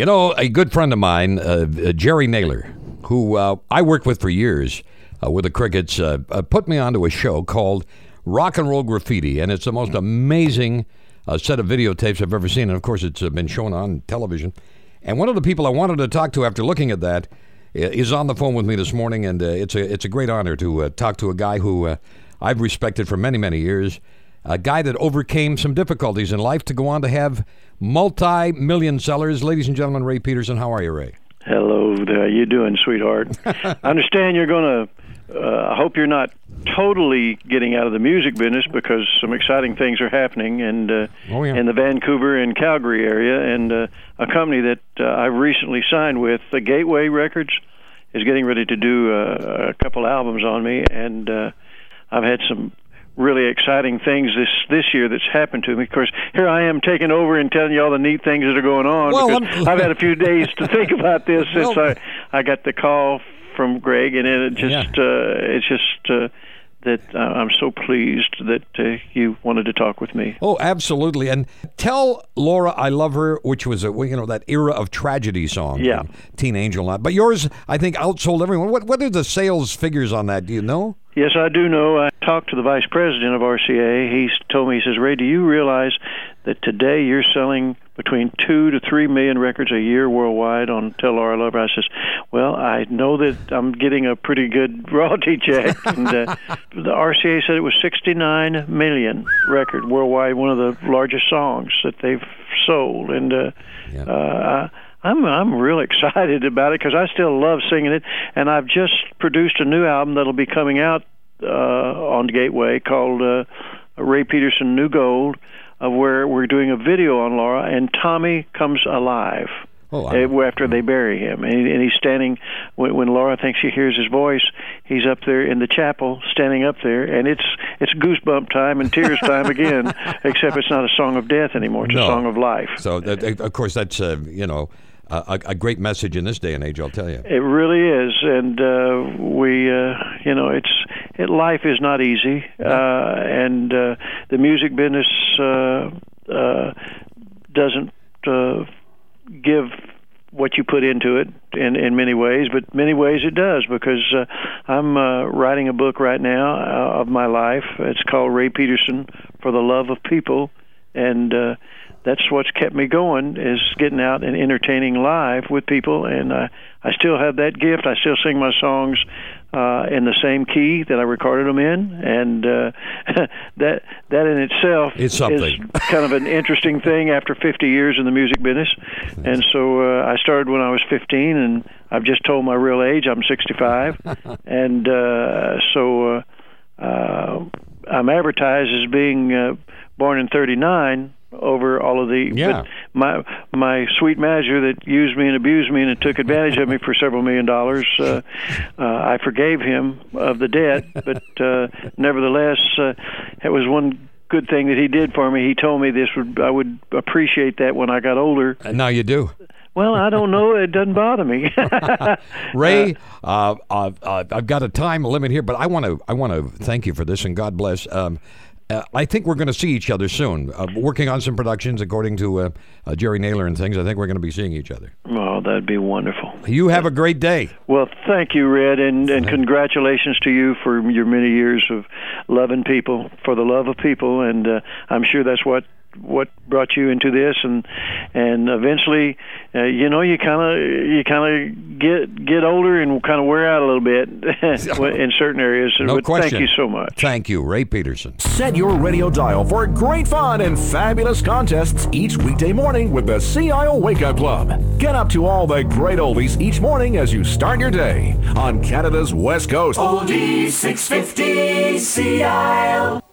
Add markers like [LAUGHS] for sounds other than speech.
You know, a good friend of mine, uh, uh, Jerry Naylor, who uh, I worked with for years uh, with the Crickets, uh, uh, put me onto a show called Rock and Roll Graffiti, and it's the most amazing set of videotapes I've ever seen. And of course, it's been shown on television. And one of the people I wanted to talk to after looking at that i- on the phone with me this morning, and it's a it's a great honor to talk to a guy who I've respected for many many years, a guy that overcame some difficulties in life to go on to have multi-million sellers. Ladies and gentlemen, Ray Peterson, how are you, Ray? Hello there. How you doing, sweetheart? [LAUGHS] I understand you're going to. Uh, I hope you're not totally getting out of the music business because some exciting things are happening, and uh, Oh, yeah. in the Vancouver and Calgary area, and uh, a company that uh, I've recently signed with, the Gateway Records, is getting ready to do uh, a couple albums on me, and uh, I've had some really exciting things this this year that's happened to me. Of course, here I am taking over and telling you all the neat things that are going on. Well, I've had a few days to think about this [LAUGHS] since Well- I I got the call from Greg, and it just Yeah. uh, it's just uh, that uh, I'm so pleased that uh, you wanted to talk with me. Oh, absolutely. And tell Laura I love her, which was a you know that era of tragedy song. Yeah. Teen Angel. But yours, I think, outsold everyone. What what are the sales figures on that? Do you know? Yes, I do know. I talked to the vice president of RCA. He told me, he says, Ray, do you realize that today you're selling between two to three million records a year worldwide on Tell Laura I Love Her? I says, well, I know that I'm getting a pretty good [LAUGHS] royalty check. and uh, the RCA said it was 69 million record worldwide, one of the largest songs that they've sold. And uh, Yeah. uh, I'm I'm real [LAUGHS] excited about it because I still love singing it, and I've just produced a new album that'll be coming out uh, on Gateway called uh, Ray Peterson New Gold, uh, where we're doing a video on Laura, and Tommy comes alive. Oh, I- uh, after they bury him, and, and he's standing when, when Laura thinks she hears his voice. He's up there in the chapel, standing up there, and it's it's goosebump time and tears time again. [LAUGHS] Except it's not a song of death anymore; it's No. a song of life. So, that, of course, that's uh, you know a, a great message in this day and age. I'll tell you. It really is, and uh, we, uh, you know, it's it, life is not easy, uh, and uh, the music business uh, uh, doesn't uh, give what you put into it in in many ways, but many ways it does because uh, I'm uh, writing a book right now uh, of my life. It's called Ray Peterson for the Love of People, and uh, that's what's kept me going is getting out and entertaining live with people. And uh, I still have that gift. I still sing my songs uh, in the same key that I recorded them in. And uh, [LAUGHS] that that in itself is kind of an interesting thing after 50 years in the music business. And so uh, I started when I was 15 and I've just told my real age I'm 65 [LAUGHS] and uh, so uh, uh, I'm advertised as being uh, born in '39 over all of the. Yeah. But my my sweet manager that used me and abused me and took advantage of me for several million dollars. Uh, uh, I forgave him of the debt, [LAUGHS] but uh, nevertheless, uh, it was one good thing that he did for me. He told me this would I would appreciate that when I got older. And now you do. Well, I don't know. It doesn't bother me. [LAUGHS] [LAUGHS] Ray, uh, uh, uh, I've got a time limit here, but I want to I want to thank you for this and God bless. Um, uh, I think we're going to see each other soon. Uh, working on some productions, according to uh, uh, Jerry Naylor and things. I think we're going to be seeing each other. oh, that'd be wonderful. You have a great day. Well, thank you, Red, and, and congratulations to you for your many years of loving people for the love of people, and uh, I'm sure that's what what brought you into this, and and eventually, uh, you know, you kind of you kind of get get older and kind of wear out a little bit [LAUGHS] in certain areas. No but question. Thank you so much. Thank you, Ray Peterson. Set your radio dial for great fun and fabulous contests each weekday morning with the CIO Wake Up Club. Get up to all the great oldies each morning as you start your day on Canada's West Coast. Oldie 650 CISL.